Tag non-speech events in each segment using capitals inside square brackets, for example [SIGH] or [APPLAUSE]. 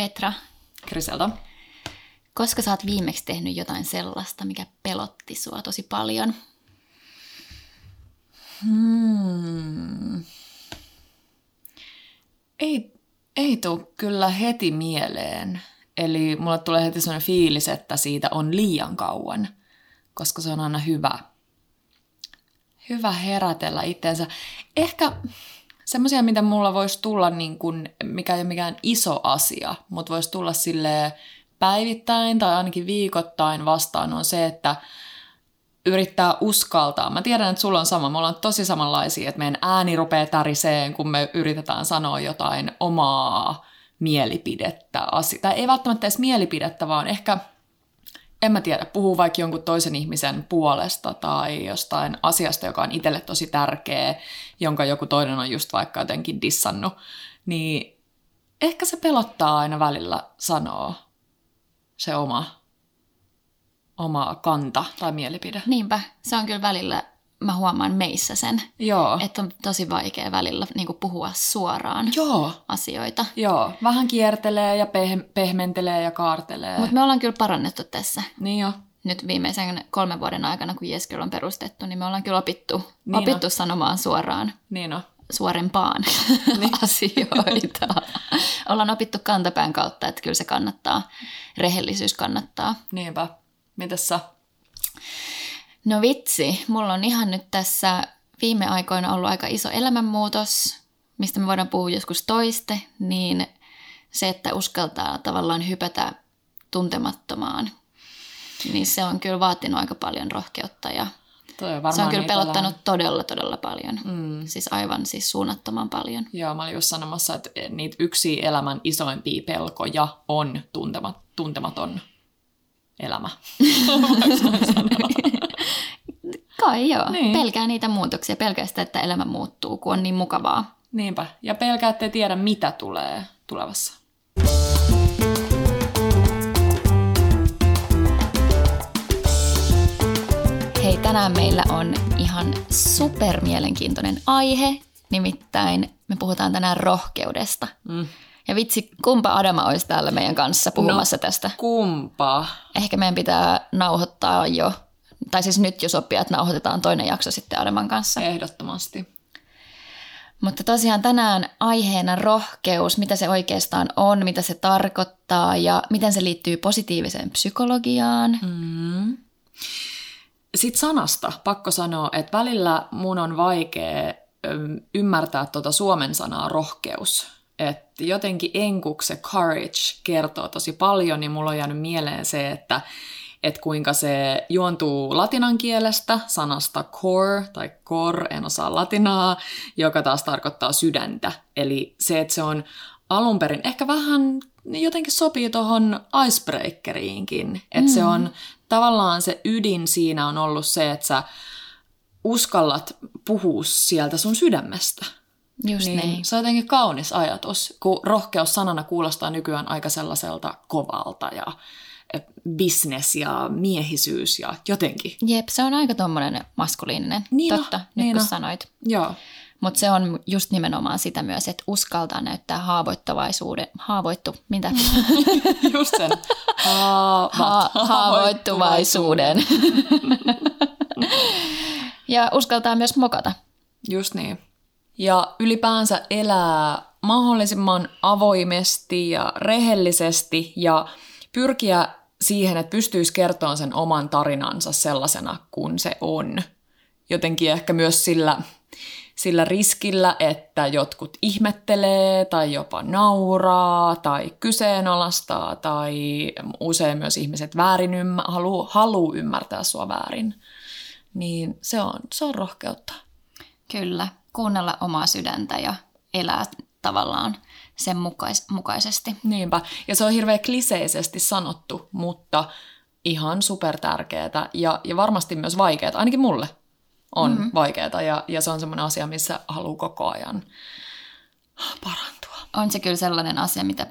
Petra, Griselda. koska sä oot viimeksi tehnyt jotain sellaista, mikä pelotti sua tosi paljon? Hmm. Ei, ei tule kyllä heti mieleen. Eli mulle tulee heti sellainen fiilis, että siitä on liian kauan, koska se on aina hyvä. Hyvä herätellä itseensä. Ehkä semmoisia, mitä mulla voisi tulla, niin kun, mikä ei ole mikään iso asia, mutta voisi tulla sille päivittäin tai ainakin viikoittain vastaan, on se, että yrittää uskaltaa. Mä tiedän, että sulla on sama. Me ollaan tosi samanlaisia, että meidän ääni rupeaa täriseen, kun me yritetään sanoa jotain omaa mielipidettä. Tai ei välttämättä edes mielipidettä, vaan ehkä, en mä tiedä, puhuu vaikka jonkun toisen ihmisen puolesta tai jostain asiasta, joka on itselle tosi tärkeä, jonka joku toinen on just vaikka jotenkin dissannut. Niin ehkä se pelottaa aina välillä sanoa se oma oma kanta tai mielipide. Niinpä, se on kyllä välillä, mä huomaan meissä sen, Joo. että on tosi vaikea välillä niin puhua suoraan Joo. asioita. Joo, vähän kiertelee ja peh- pehmentelee ja kaartelee. Mutta me ollaan kyllä parannettu tässä. Niin jo. Nyt viimeisen kolmen vuoden aikana, kun Jeskil on perustettu, niin me ollaan kyllä opittu, Niin opittu sanomaan suoraan Niin on. suorempaan [LAUGHS] niin. asioita. ollaan opittu kantapään kautta, että kyllä se kannattaa, rehellisyys kannattaa. Niinpä. Mitäs sä? No vitsi, mulla on ihan nyt tässä viime aikoina ollut aika iso elämänmuutos, mistä me voidaan puhua joskus toiste, niin se, että uskaltaa tavallaan hypätä tuntemattomaan, niin se on kyllä vaatinut aika paljon rohkeutta ja Toi on se on kyllä niitä pelottanut lää- todella, todella paljon. Mm. Siis aivan siis suunnattoman paljon. Joo, mä olin just sanomassa, että niitä yksi elämän isoimpia pelkoja on tuntemat, tuntematon elämä. [LAUGHS] Kai joo, Niin. niin. pelkää niitä muutoksia, pelkää sitä, että elämä muuttuu, kun on niin mukavaa. Niinpä. Ja pelkää, ettei tiedä, mitä tulee tulevassa. Hei, tänään meillä on ihan super mielenkiintoinen aihe, nimittäin me puhutaan tänään rohkeudesta. Mm. Ja vitsi, kumpa Adama olisi täällä meidän kanssa puhumassa no. tästä. Kumpa? Ehkä meidän pitää nauhoittaa jo, tai siis nyt jo sopia, että nauhoitetaan toinen jakso sitten Adaman kanssa. Ehdottomasti. Mutta tosiaan tänään aiheena rohkeus, mitä se oikeastaan on, mitä se tarkoittaa ja miten se liittyy positiiviseen psykologiaan. Mm. Sitten sanasta pakko sanoa, että välillä mun on vaikea ymmärtää tuota suomen sanaa rohkeus. Että jotenkin enkuksi se courage kertoo tosi paljon, niin mulla on jäänyt mieleen se, että et kuinka se juontuu latinan kielestä, sanasta core tai cor, en osaa latinaa, joka taas tarkoittaa sydäntä. Eli se, että se on alun perin ehkä vähän jotenkin sopii tuohon icebreakeriinkin. Että mm. se on tavallaan se ydin siinä on ollut se, että sä uskallat puhua sieltä sun sydämestä. Just niin. niin. Se on jotenkin kaunis ajatus, kun rohkeus sanana kuulostaa nykyään aika sellaiselta kovalta ja business ja miehisyys ja jotenkin. Jep, se on aika tommonen maskuliininen. Niin on, Totta, nyt niin kun sanoit. Joo, Mutta se on just nimenomaan sitä myös, että uskaltaa näyttää haavoittavaisuuden, haavoittu, mitä? [LAUGHS] just sen. Haavat, Ha- haavoittuvaisuuden. [LAUGHS] ja uskaltaa myös mokata. Just niin. Ja ylipäänsä elää mahdollisimman avoimesti ja rehellisesti ja pyrkiä siihen, että pystyisi kertomaan sen oman tarinansa sellaisena kuin se on. Jotenkin ehkä myös sillä, sillä riskillä, että jotkut ihmettelee tai jopa nauraa tai kyseenalaistaa tai usein myös ihmiset väärin ymmär- haluu, haluu ymmärtää sua väärin. Niin se on, se on rohkeutta. Kyllä, kuunnella omaa sydäntä ja elää tavallaan sen mukais- mukaisesti. Niinpä. Ja se on hirveän kliseisesti sanottu, mutta ihan super tärkeää ja, ja varmasti myös vaikeaa. Ainakin mulle on mm-hmm. vaikeaa ja, ja se on semmoinen asia, missä haluaa koko ajan parantua. On se kyllä sellainen asia, mitä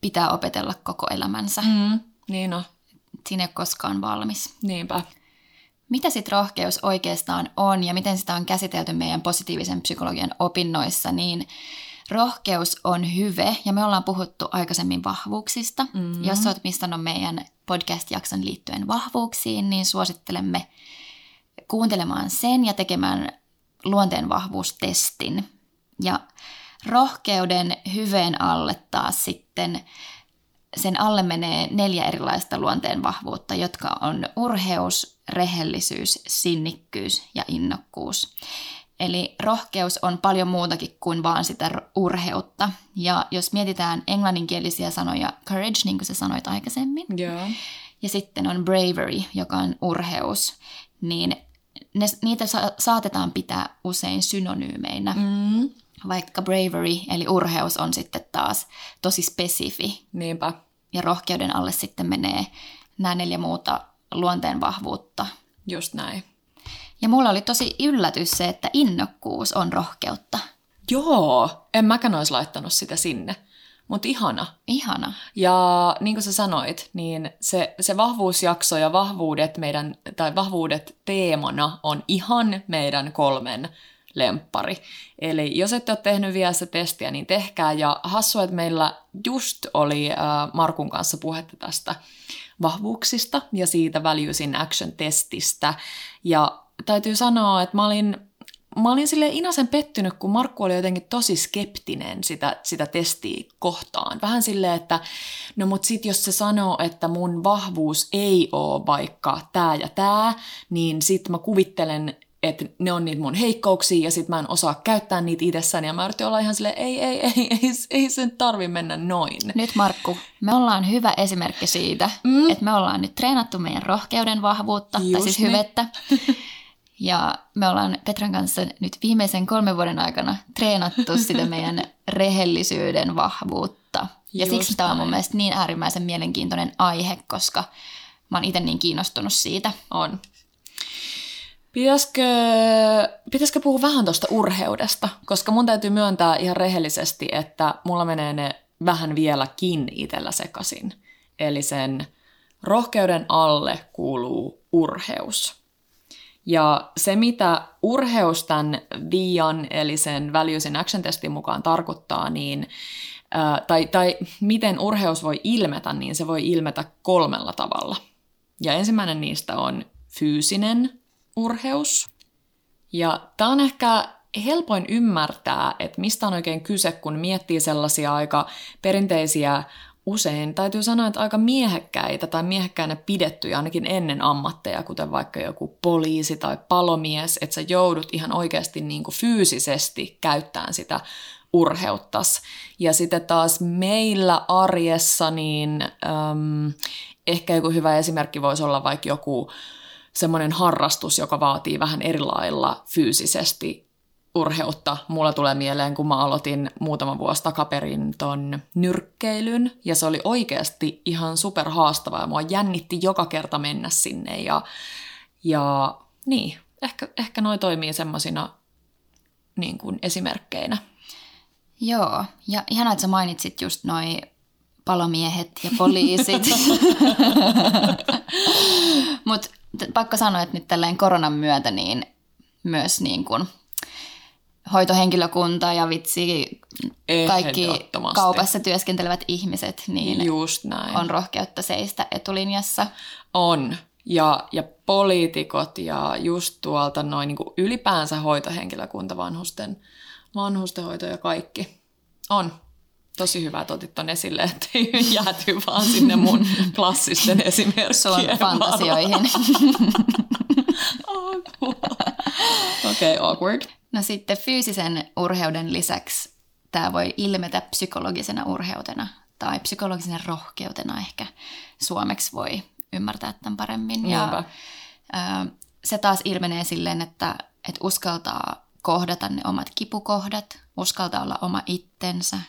pitää opetella koko elämänsä. Mm, niin on. Siinä ei ole koskaan valmis. Niinpä. Mitä sitten rohkeus oikeastaan on ja miten sitä on käsitelty meidän positiivisen psykologian opinnoissa, niin rohkeus on hyve, ja me ollaan puhuttu aikaisemmin vahvuuksista. Mm-hmm. Jos olet mistannut meidän podcast-jakson liittyen vahvuuksiin, niin suosittelemme kuuntelemaan sen ja tekemään luonteen vahvuustestin. Ja rohkeuden hyveen alle taas sitten sen alle menee neljä erilaista luonteen vahvuutta, jotka on urheus, rehellisyys, sinnikkyys ja innokkuus. Eli rohkeus on paljon muutakin kuin vaan sitä urheutta. Ja jos mietitään englanninkielisiä sanoja, courage, niin kuin sä sanoit aikaisemmin, yeah. ja sitten on bravery, joka on urheus, niin ne, niitä sa- saatetaan pitää usein synonyymeinä. Mm. Vaikka bravery, eli urheus, on sitten taas tosi spesifi. Niinpä. Ja rohkeuden alle sitten menee nämä neljä muuta luonteen vahvuutta. Just näin. Ja mulla oli tosi yllätys se, että innokkuus on rohkeutta. Joo, en mäkään olisi laittanut sitä sinne. Mutta ihana. Ihana. Ja niin kuin sä sanoit, niin se, se vahvuusjakso ja vahvuudet meidän, tai vahvuudet teemana on ihan meidän kolmen lemppari. Eli jos ette ole tehnyt vielä sitä testiä, niin tehkää. Ja hassua, että meillä just oli äh, Markun kanssa puhetta tästä vahvuuksista ja siitä Values in Action-testistä. Ja täytyy sanoa, että mä olin, mä olin sille inasen pettynyt, kun Markku oli jotenkin tosi skeptinen sitä, sitä testiä kohtaan. Vähän silleen, että no mut sit jos se sanoo, että mun vahvuus ei ole vaikka tää ja tää, niin sit mä kuvittelen, että ne on niitä mun heikkouksia ja sit mä en osaa käyttää niitä itsessäni ja mä yritin olla ihan silleen, ei, ei, ei, ei, ei sen tarvi mennä noin. Nyt Markku, me ollaan hyvä esimerkki siitä, mm. että me ollaan nyt treenattu meidän rohkeuden vahvuutta, Just tai siis niin. hyvettä. [LAUGHS] Ja me ollaan Petran kanssa nyt viimeisen kolmen vuoden aikana treenattu sitä meidän [LAUGHS] rehellisyyden vahvuutta. Ja Just siksi tämä on mun mielestä niin äärimmäisen mielenkiintoinen aihe, koska mä oon itse niin kiinnostunut siitä. On. Pitäisikö, pitäisikö puhua vähän tuosta urheudesta? Koska mun täytyy myöntää ihan rehellisesti, että mulla menee ne vähän vieläkin itsellä sekaisin. Eli sen rohkeuden alle kuuluu urheus. Ja se, mitä urheus tämän VIAN, eli sen Values in Action-testin mukaan tarkoittaa, niin, ää, tai, tai miten urheus voi ilmetä, niin se voi ilmetä kolmella tavalla. Ja ensimmäinen niistä on fyysinen urheus. Ja tämä on ehkä helpoin ymmärtää, että mistä on oikein kyse, kun miettii sellaisia aika perinteisiä usein täytyy sanoa, että aika miehekkäitä tai miehekkäinä pidettyjä ainakin ennen ammatteja, kuten vaikka joku poliisi tai palomies, että sä joudut ihan oikeasti niin kuin fyysisesti käyttämään sitä urheuttas. Ja sitten taas meillä arjessa, niin äm, ehkä joku hyvä esimerkki voisi olla vaikka joku semmoinen harrastus, joka vaatii vähän eri lailla fyysisesti urheutta mulla tulee mieleen, kun mä aloitin muutama vuosi takaperin ton nyrkkeilyn, ja se oli oikeasti ihan super haastavaa, ja mua jännitti joka kerta mennä sinne, ja, ja niin, ehkä, ehkä noi toimii semmoisina niin kuin esimerkkeinä. Joo, ja ihanaa, että sä mainitsit just noi palomiehet ja poliisit. [LAUGHS] Mutta pakko sanoa, että nyt tälleen koronan myötä niin myös niin kuin – hoitohenkilökunta ja vitsi kaikki kaupassa työskentelevät ihmiset, niin Just näin. on rohkeutta seistä etulinjassa. On. Ja, ja poliitikot ja just tuolta noin niin kuin ylipäänsä hoitohenkilökunta, vanhusten, vanhustenhoito ja kaikki. On. Tosi hyvä, että otit ton esille, että [LAUGHS] jääty vaan sinne mun [LAUGHS] klassisten esimerkkien Sun fantasioihin. [LAUGHS] [LAUGHS] Okei, okay, awkward. No sitten fyysisen urheuden lisäksi tämä voi ilmetä psykologisena urheutena tai psykologisena rohkeutena ehkä suomeksi voi ymmärtää tämän paremmin. Ja, ää, se taas ilmenee silleen, että, että uskaltaa kohdata ne omat kipukohdat, uskaltaa olla oma itsensä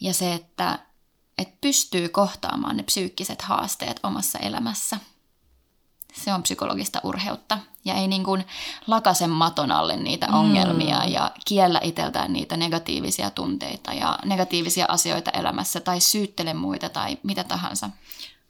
ja se, että, että pystyy kohtaamaan ne psyykkiset haasteet omassa elämässä – se on psykologista urheutta. Ja ei niin kuin lakase maton alle niitä mm. ongelmia ja kiellä itseltään niitä negatiivisia tunteita ja negatiivisia asioita elämässä tai syyttele muita tai mitä tahansa.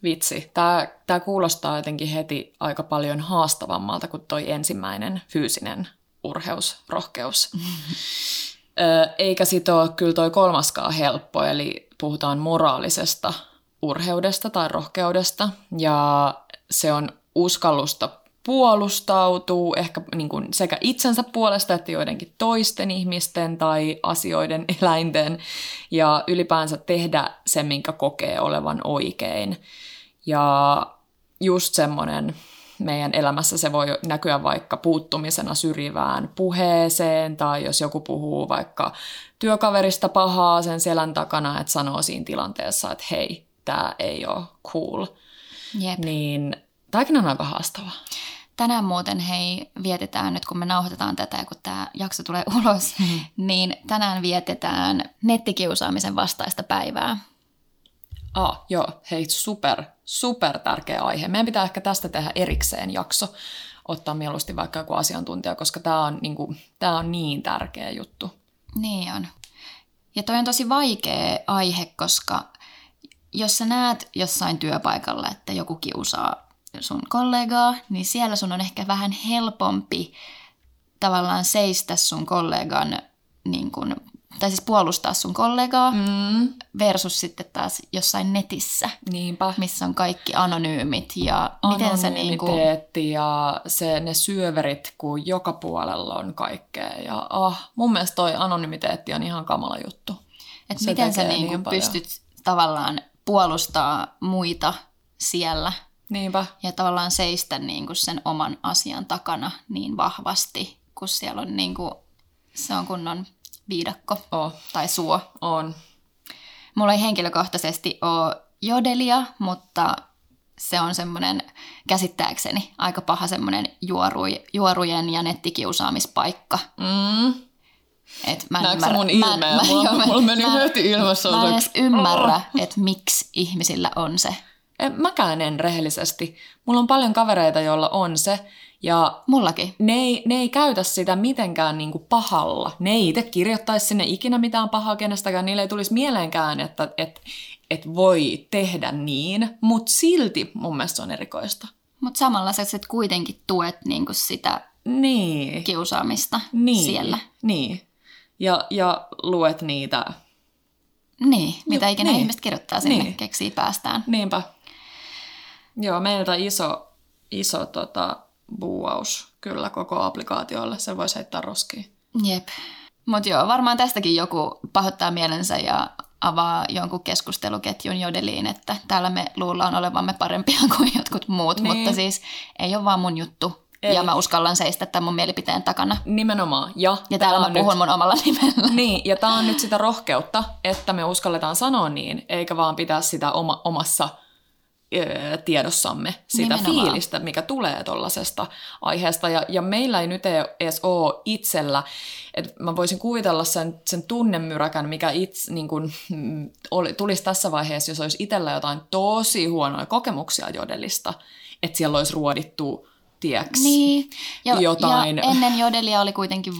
Vitsi, tämä, tämä kuulostaa jotenkin heti aika paljon haastavammalta kuin toi ensimmäinen fyysinen urheus, rohkeus. [LAUGHS] Eikä sit ole kyllä toi kolmaskaan helppo, eli puhutaan moraalisesta urheudesta tai rohkeudesta. Ja se on uskallusta puolustautuu ehkä niin kuin sekä itsensä puolesta että joidenkin toisten ihmisten tai asioiden, [LAUGHS] eläinten ja ylipäänsä tehdä se, minkä kokee olevan oikein. Ja just semmoinen meidän elämässä se voi näkyä vaikka puuttumisena syrjivään puheeseen tai jos joku puhuu vaikka työkaverista pahaa sen selän takana, että sanoo siinä tilanteessa, että hei, tämä ei ole cool. Jep. Niin tämäkin on aika haastavaa. Tänään muuten hei vietetään, nyt kun me nauhoitetaan tätä ja kun tämä jakso tulee [LAUGHS] ulos, mm. niin tänään vietetään nettikiusaamisen vastaista päivää. Ah, joo, hei, super, super tärkeä aihe. Meidän pitää ehkä tästä tehdä erikseen jakso, ottaa mieluusti vaikka joku asiantuntija, koska tämä on, niin kuin, tämä on niin tärkeä juttu. Niin on. Ja toi on tosi vaikea aihe, koska jos sä näet jossain työpaikalla, että joku kiusaa sun kollegaa, niin siellä sun on ehkä vähän helpompi tavallaan seistä sun kollegan, niin kun, tai siis puolustaa sun kollegaa, Mm, versus sitten taas jossain netissä, niinpä. missä on kaikki anonyymit ja miten se niin kuin, Anonymiteetti ja se, ne syöverit, kun joka puolella on kaikkea. Ja ah, mun mielestä toi anonymiteetti on ihan kamala juttu. että se miten sä tekee niin niin pystyt tavallaan puolustaa muita siellä Niinpä. ja tavallaan seistä niin kuin sen oman asian takana niin vahvasti, kun siellä on niin kuin, se on kunnon viidakko Oh, tai suo. on. Mulla ei henkilökohtaisesti ole jodelia, mutta se on semmoinen käsittääkseni aika paha semmoinen juoru, juorujen ja nettikiusaamispaikka. Mm. Et mä Näetkö ymmärrä- mun mä en- ilmeen? mä- Mulla- mä- mulla meni mä- heti ilme Mä en edes ymmärrä, että miksi ihmisillä on se. En, mäkään en rehellisesti. Mulla on paljon kavereita, joilla on se, ja Mullakin. ne ei, ne ei käytä sitä mitenkään niin kuin pahalla. Ne ei itse kirjoittaisi sinne ikinä mitään pahaa kenestäkään. Niille ei tulisi mieleenkään, että et, et voi tehdä niin, mutta silti mun mielestä se on erikoista. Mutta samalla sä sit kuitenkin tuet niinku sitä Niin. kiusaamista niin. siellä. Niin. Ja, ja luet niitä. Niin, mitä ikinä niin. ihmiset kirjoittaa sinne, Niin. keksii päästään. Niinpä. Joo, meiltä iso, iso tota, buuaus kyllä koko applikaatiolle. Se voisi heittää roskiin. Jep. Mutta joo, varmaan tästäkin joku pahoittaa mielensä ja avaa jonkun keskusteluketjun jodeliin, että täällä me luullaan olevamme parempia [LAUGHS] kuin jotkut muut, Niin. mutta siis ei ole vaan mun juttu. Ei. Ja mä uskallan seistä tämän mun mielipiteen takana. Nimenomaan. Ja, Ja tää täällä mä puhun nyt, mun omalla nimellä. Niin, ja tämä on nyt sitä rohkeutta, että me uskalletaan sanoa niin, eikä vaan pitää sitä oma, omassa tiedossamme, sitä Nimenomaan. fiilistä, mikä tulee tuollaisesta aiheesta. Ja, ja meillä ei nyt edes ole itsellä, että mä voisin kuvitella sen, sen tunnemyräkän, mikä itse, niin kun, mm, oli, tulisi tässä vaiheessa, jos olisi itsellä jotain tosi huonoja kokemuksia jodellista, että siellä olisi ruodittu, tieks, Niin. Ja, Jotain. ja ennen jodelia oli kuitenkin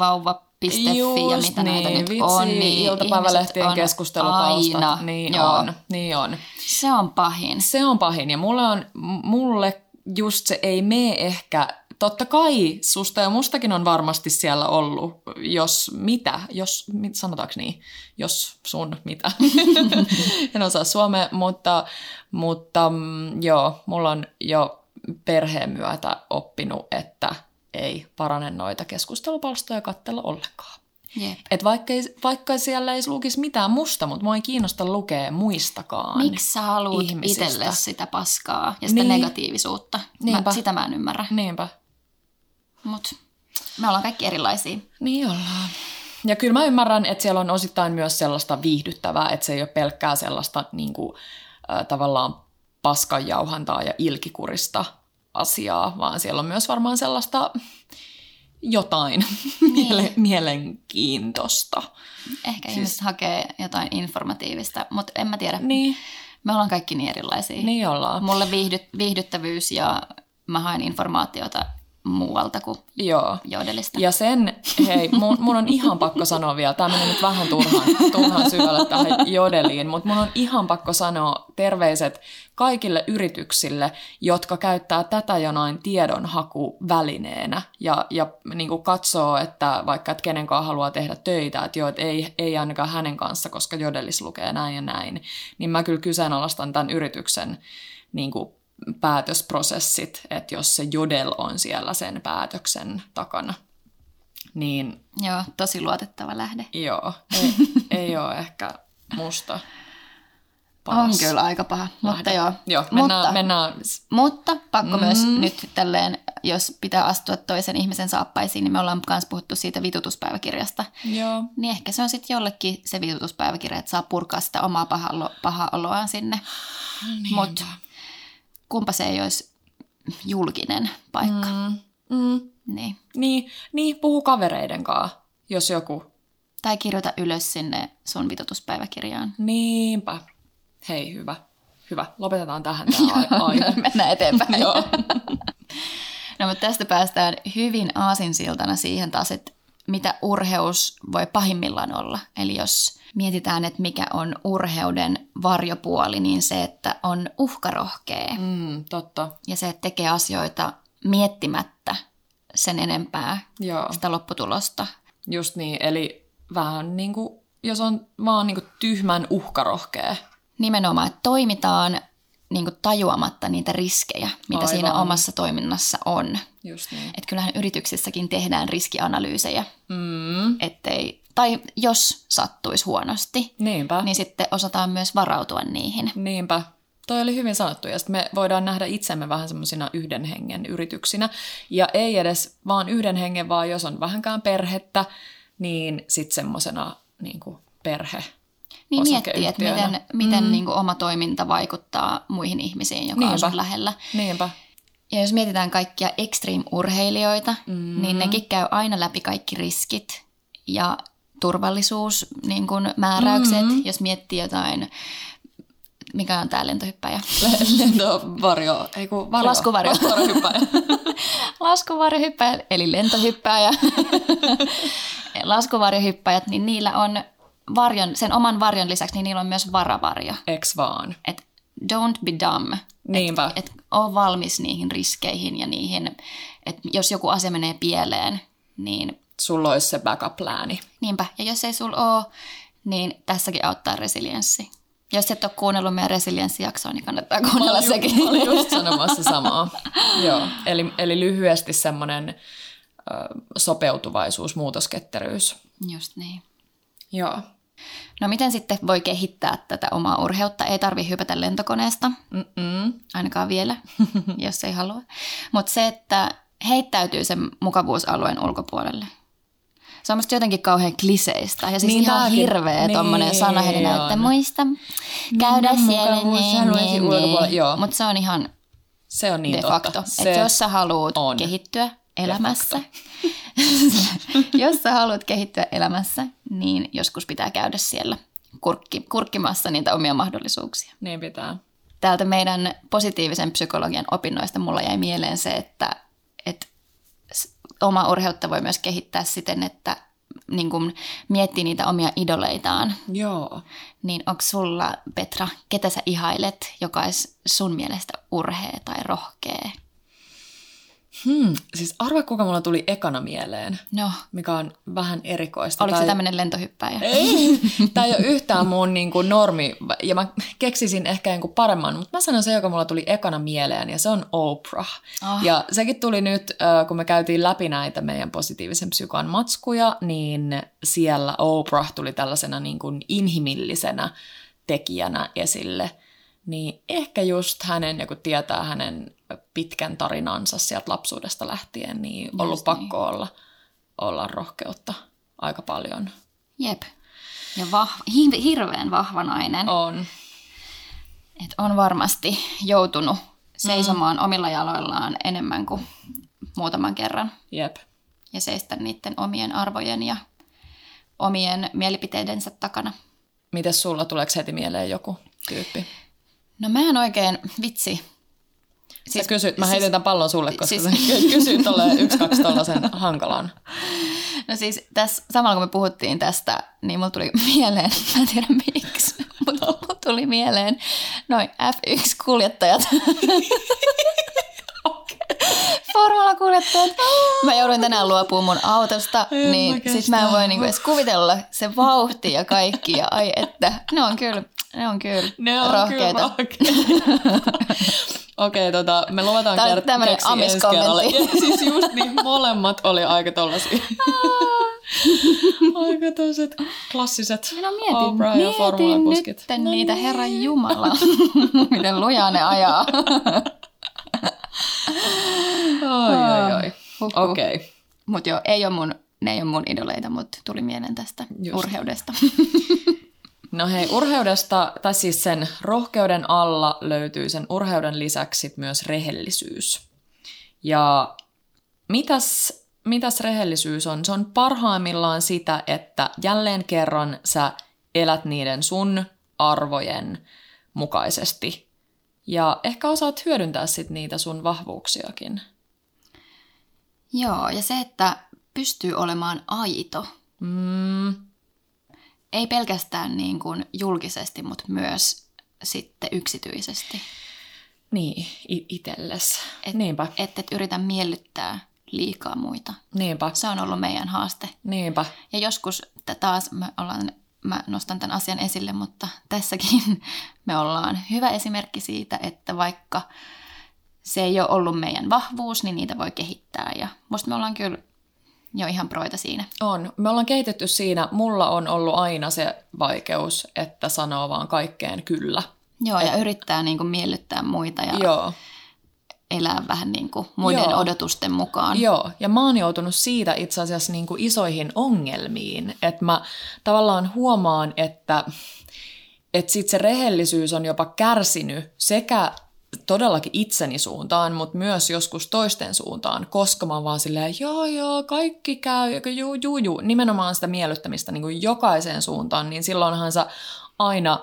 vauva.fi ja mitä näitä niin, nyt vitsi, on. Niin iltapäivälehtien ihmiset on keskustelupalsta. Aina. Niin Joo. on, niin on. Se on pahin. Se on pahin ja mulle, on, mulle just se ei mene ehkä, totta kai susta ja mustakin on varmasti siellä ollut, jos mitä, jos, mit, sanotaanko niin, jos sun mitä. [LAUGHS] en osaa suomea, mutta, mutta mm, joo, mulla on jo perheen myötä oppinut, että ei parane noita keskustelupalstoja katsella ollenkaan. Jep. Et vaikka, ei, vaikka siellä ei lukisi mitään musta, mutta mua ei kiinnosta lukea muistakaan. Miksi sä haluat itselle sitä paskaa ja sitä Niin. negatiivisuutta? Mä, Niinpä. sitä mä en ymmärrä. Niinpä. Mut me ollaan kaikki erilaisia. Niin ollaan. Ja kyllä mä ymmärrän, että siellä on osittain myös sellaista viihdyttävää, että se ei ole pelkkää sellaista niin kuin, äh, tavallaan paskanjauhantaa ja ilkikurista asiaa, vaan siellä on myös varmaan sellaista jotain miele- mielenkiintoista. Ehkä siis... ihmiset hakee jotain informatiivista, mutta en mä tiedä. Niin, Me ollaan kaikki niin erilaisia. niin ollaan. Mulle viihdy, viihdyttävyys ja mä haen informaatiota muualta kuin Joo. jodelista. Ja sen, hei, mun, mun on ihan pakko sanoa vielä, tämä menee nyt vähän turhan, turhan syvälle tähän jodeliin, mutta mun on ihan pakko sanoa terveiset kaikille yrityksille, jotka käyttää tätä jonain tiedonhakuvälineenä ja, ja niin kuin katsoo, että vaikka että kenen kanssa haluaa tehdä töitä, että joo, että ei, ei ainakaan hänen kanssa, koska jodelis lukee näin ja näin, niin mä kyllä kyseenalaistan tämän yrityksen niin kuin päätösprosessit, että jos se jodel on siellä sen päätöksen takana, niin Joo, tosi luotettava lähde. joo, ei, [LAUGHS] ei ole ehkä musta paras. On kyllä aika paha, mutta joo. Joo, mennään, mutta, mennään mutta pakko mm. myös nyt tälleen, jos pitää astua toisen ihmisen saappaisiin, niin me ollaan myös puhuttu siitä vitutuspäiväkirjasta. joo, Niin ehkä se on sitten jollekin se vitutuspäiväkirja, että saa purkaa sitä omaa paha, paha oloaan sinne. Mutta kumpa se ei olisi julkinen paikka. Mm. mm, Niin. niin, niin, puhu kavereiden kanssa, jos joku. Tai kirjoita ylös sinne sun vitutuspäiväkirjaan. Niinpä. Hei, hyvä. Hyvä. Lopetetaan tähän tämä ai- aihe. Mennään eteenpäin. [LAUGHS] Joo. No mutta tästä päästään hyvin aasinsiltana siihen taas, että mitä urheus voi pahimmillaan olla. Eli jos mietitään, että mikä on urheuden varjopuoli, niin se, että on uhkarohkea Mm, totta. ja se, että tekee asioita miettimättä sen enempää Joo. sitä lopputulosta. Just niin, eli vähän niin kuin, jos on vaan niin kuin tyhmän uhkarohkea. Nimenomaan, että toimitaan niin kuin tajuamatta niitä riskejä, mitä Aivan. siinä omassa toiminnassa on. Just niin. Että kyllähän yrityksissäkin tehdään riskianalyysejä, Mm, ettei, tai jos sattuisi huonosti, niinpä. niin sitten osataan myös varautua niihin. Niinpä. Toi oli hyvin sanottu, ja sitten me voidaan nähdä itsemme vähän semmoisina yhden hengen yrityksinä. Ja ei edes vaan yhden hengen, vaan jos on vähänkään perhettä, niin sitten semmoisena niin perhe Niin miettii, että miten, miten mm. niin kuin oma toiminta vaikuttaa muihin ihmisiin, joka Niinpä. on sun lähellä. Niinpä. Ja jos mietitään kaikkia extreme-urheilijoita, mm. niin nekin käy aina läpi kaikki riskit ja turvallisuus, niin kuin määräykset. Mm. Jos miettii jotain, mikä on tämä lentohyppäjä? [LAUGHS] Lentovarjo, ei kun varjo. Laskuvarjo. Laskuvarjohyppäjä. [LAUGHS] Laskuvarjohyppäjä, eli lentohyppääjä. [LAUGHS] Laskuvarjohyppäjät, niin niillä on varjon, sen oman varjon lisäksi, niin niillä on myös varavarjo. Eks vaan. Et don't be dumb. Niinpä. Et ole valmis niihin riskeihin ja niihin, että jos joku asia menee pieleen, niin Sulla olisi se backup-plääni. niinpä. Ja jos ei sulla ole, niin tässäkin auttaa resilienssi. Jos et ole kuunnellut meidän resilienssijaksoa, niin kannattaa kuunnella sekin. Mä olin just sanomassa samaa. [LAUGHS] Joo. Eli, eli lyhyesti semmoinen sopeutuvaisuus, muutosketteryys. Just niin. Joo. No miten sitten voi kehittää tätä omaa urheutta? Ei tarvi hypätä lentokoneesta, Mm-mm. ainakaan vielä, [LAUGHS] jos ei halua. Mutta se, että heittäytyy sen mukavuusalueen ulkopuolelle. Se on musta jotenkin kauhean kliseistä ja siis Niin niin ihan tääkin- hirveä niin tommonen sanahelinä, että muista käydä Mennä siellä. mukavuusalueesi ulkopuolelle, joo. Mutta se on ihan Se on niin de totta. facto. Se Että jos sä haluat on kehittyä elämässä, [LAUGHS] jos sä haluat kehittyä elämässä, niin joskus pitää käydä siellä kurkki, kurkkimassa niitä omia mahdollisuuksia. Niin pitää. Täältä meidän positiivisen psykologian opinnoista mulla jäi mieleen se, että, oma urheutta voi myös kehittää siten, että niin kun miettii niitä omia idoleitaan. Joo. Niin onko sulla, Petra, ketä sä ihailet, joka olisi sun mielestä urhea tai rohkea? Hmm. Siis arva, kuka mulla tuli ekana mieleen, No, mikä on vähän erikoista. oliko se Tai- tämmöinen lentohyppäjä? Ei, [LAUGHS] tämä ei ole yhtään mun niin kuin normi, ja mä keksisin ehkä kuin paremman, mutta mä sanon se, joka mulla tuli ekana mieleen, ja se on Oprah. Ah. Ja sekin tuli nyt, kun me käytiin läpi näitä meidän positiivisen psykan matskuja, niin siellä Oprah tuli tällaisena niin kuin inhimillisenä tekijänä esille. Niin ehkä just hänen, ja kun tietää hänen pitkän tarinansa sieltä lapsuudesta lähtien, niin ollut Just niin. pakko olla, olla rohkeutta aika paljon. Jep. Ja hi- hirveän vahva nainen. On. Et on varmasti joutunut seisomaan mm. omilla jaloillaan enemmän kuin muutaman kerran. Jep. Ja seistä niiden omien arvojen ja omien mielipiteidensä takana. Mites sulla, tuleeko heti mieleen joku tyyppi? No mä en oikein, vitsi, Siis, sä kysyt, mä siis- heitin tämän pallon sulle, koska siis- [LAUGHS] sä ky- kysyit tolleen yksi, kaksi tollasen hankalan. No siis tässä, samalla kun me puhuttiin tästä, niin mulla tuli mieleen, [LAUGHS] mä en tiedä miksi, mutta mulla tuli mieleen noin F1-kuljettajat. [LAUGHS] Formula-kuljettajat. Mä jouduin tänään luopumaan mun autosta, En mä niin sit mä en voi niinku edes kuvitella se vauhti ja kaikki. Ja ai että, ne on kyllä, ne on kyllä Ne on rohkeita. kyllä [LAUGHS] Okei, tota, me luvataan Tää on kerralla. amiskommentti. Ja siis just niin, molemmat oli aika tollasia. [LAUGHS] aika toiset klassiset No mietin, mietin formulapuskit. nyt niitä, Herran Jumala, [LAUGHS] miten lujaa ne ajaa. Oi, oi, oi. Huhhuh. Okei. Okay. Mut joo, ei ole mun, ne ei ole mun idoleita, mutta tuli mieleen tästä. Just. urheudesta. No hei, urheudesta, tai siis sen rohkeuden alla löytyy sen urheuden lisäksi myös rehellisyys. Ja mitäs, mitäs rehellisyys on? Se on parhaimmillaan sitä, että jälleen kerran sä elät niiden sun arvojen mukaisesti. Ja ehkä osaat hyödyntää sit niitä sun vahvuuksiakin. joo, ja se, että pystyy olemaan aito. Mm, Ei pelkästään niin kuin julkisesti, mutta myös sitten yksityisesti. niin, itelles. Et- niinpä, Että et yritä miellyttää liikaa muita. niinpä, Se on ollut meidän haaste. niinpä. Ja joskus taas me ollaan, mä nostan tämän asian esille, mutta tässäkin [LAUGHS] me ollaan hyvä esimerkki siitä, että vaikka se ei ole ollut meidän vahvuus, niin niitä voi kehittää. Ja musta me ollaan kyllä jo ihan proita siinä. On. Me ollaan kehitetty siinä, mulla on ollut aina se vaikeus, että sanoo vaan kaikkeen kyllä. Joo, ja yrittää niin kuin miellyttää muita ja Joo. elää vähän niin kuin muiden Joo. odotusten mukaan. Joo, ja mä oon joutunut siitä itse asiassa niin kuin isoihin ongelmiin, että mä tavallaan huomaan, että, että sit se rehellisyys on jopa kärsinyt sekä todellakin itseni suuntaan, mutta myös joskus toisten suuntaan, koska mä oon vaan silleen, joo joo, kaikki käy, juu juu juu, nimenomaan sitä miellyttämistä niin kuin jokaiseen suuntaan, niin silloinhan sä aina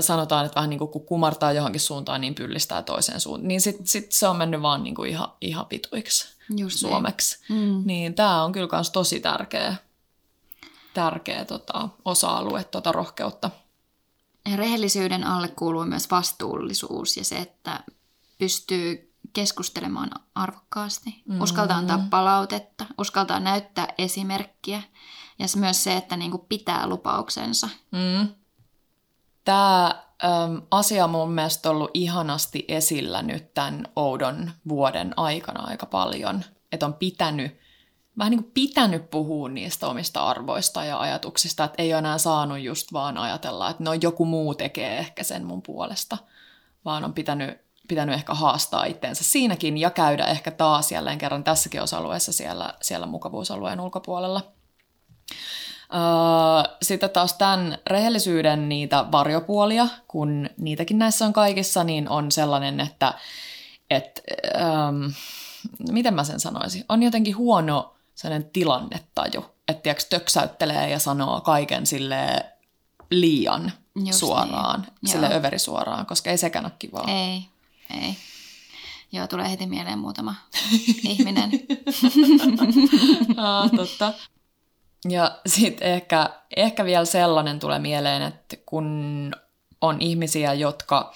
sanotaan, että vähän niin kuin kun kumartaa johonkin suuntaan, niin pyllistää toiseen suuntaan. Niin sit, sit se on mennyt vaan niin kuin ihan, ihan vituiksi Just niin. suomeksi. Mm. Niin tämä on kyllä myös tosi tärkeä, tärkeä tota, osa-alue tuota rohkeutta. Rehellisyyden alle kuuluu myös vastuullisuus ja se, että pystyy keskustelemaan arvokkaasti, mm. uskaltaa antaa palautetta, uskaltaa näyttää esimerkkiä ja myös se, että niinku pitää lupauksensa. Mm. Tämä äm, asia on mun mielestä ollut ihanasti esillä nyt tämän oudon vuoden aikana aika paljon. Että on pitänyt, vähän niin kuin pitänyt puhua niistä omista arvoista ja ajatuksista, että ei ole enää saanut just vaan ajatella, että no joku muu tekee ehkä sen mun puolesta, vaan on pitänyt, pitänyt ehkä haastaa itteensä siinäkin ja käydä ehkä taas jälleen kerran tässäkin osa-alueessa siellä, siellä mukavuusalueen ulkopuolella. Öö, sitten taas tämän rehellisyyden niitä varjopuolia, kun niitäkin näissä on kaikissa, niin on sellainen, että et, ähm, miten mä sen sanoisin, on jotenkin huono sellainen tilannetaju, että tiiäks, töksäyttelee ja sanoo kaiken sille liian Just suoraan, niin. sille Joo. överisuoraan, koska ei sekään ole kivaa. Ei, ei. Joo, tulee heti mieleen muutama [LAUGHS] ihminen. Ah, totta. Ja sitten ehkä, ehkä vielä sellainen tulee mieleen, että kun on ihmisiä, jotka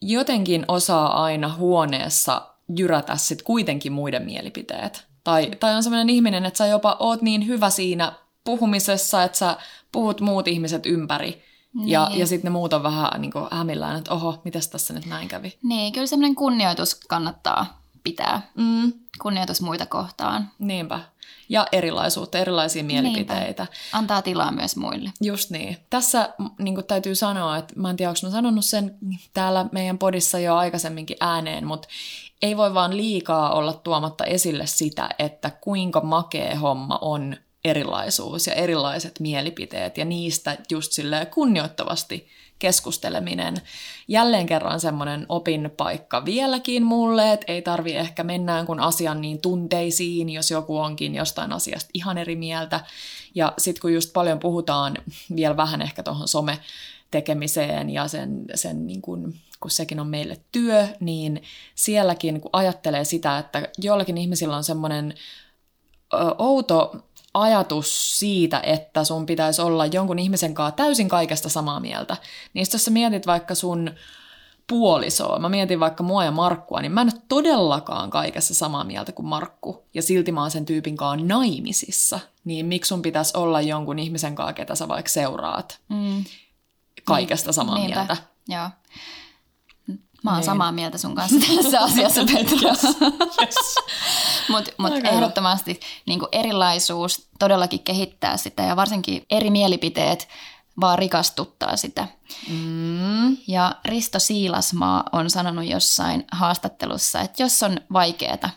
jotenkin osaa aina huoneessa jyrätä sit kuitenkin muiden mielipiteet. Tai, tai on sellainen ihminen, että sä jopa oot niin hyvä siinä puhumisessa, että sä puhut muut ihmiset ympäri. Ja, Niin. ja sitten ne muut on vähän niin kuin hämillään, että oho, mitäs tässä nyt näin kävi. Niin, kyllä semmoinen kunnioitus kannattaa pitää. Mm, Kunnioitus muita kohtaan. niinpä. Ja erilaisuutta, erilaisia mielipiteitä. Antaa tilaa myös muille. Just niin. Tässä niin täytyy sanoa, että mä en tiedä, onko mä sanonut sen täällä meidän podissa jo aikaisemminkin ääneen, mutta ei voi vaan liikaa olla tuomatta esille sitä, että kuinka makea homma on erilaisuus ja erilaiset mielipiteet ja niistä just sille kunnioittavasti keskusteleminen. Jälleen kerran semmoinen opinpaikka vieläkin mulle, että ei tarvi ehkä mennään kun asian niin tunteisiin, jos joku onkin jostain asiasta ihan eri mieltä. Ja sitten kun just paljon puhutaan vielä vähän ehkä tuohon some tekemiseen ja sen, sen niin kuin, kun sekin on meille työ, niin sielläkin kun ajattelee sitä, että joillakin ihmisillä on semmoinen outo ajatus siitä, että sun pitäisi olla jonkun ihmisen kanssa täysin kaikesta samaa mieltä. Niin jos sä mietit vaikka sun puolisoa, mä mietin vaikka mua ja Markkua, niin mä en ole todellakaan kaikessa samaa mieltä kuin Markku, ja silti mä oon sen tyypin kanssa naimisissa, niin miksi sun pitäisi olla jonkun ihmisen kanssa, ketä sä vaikka seuraat mm. kaikesta samaa Niinpä. mieltä? Joo. Mä oon niin. samaa mieltä sun kanssa tässä [LAUGHS] asiassa, Petra. Yes. yes. Mutta mut ehdottomasti niin erilaisuus todellakin kehittää sitä ja varsinkin eri mielipiteet vaan rikastuttaa sitä. Mm. Ja Risto Siilasmaa on sanonut jossain haastattelussa, että jos on vaikeaa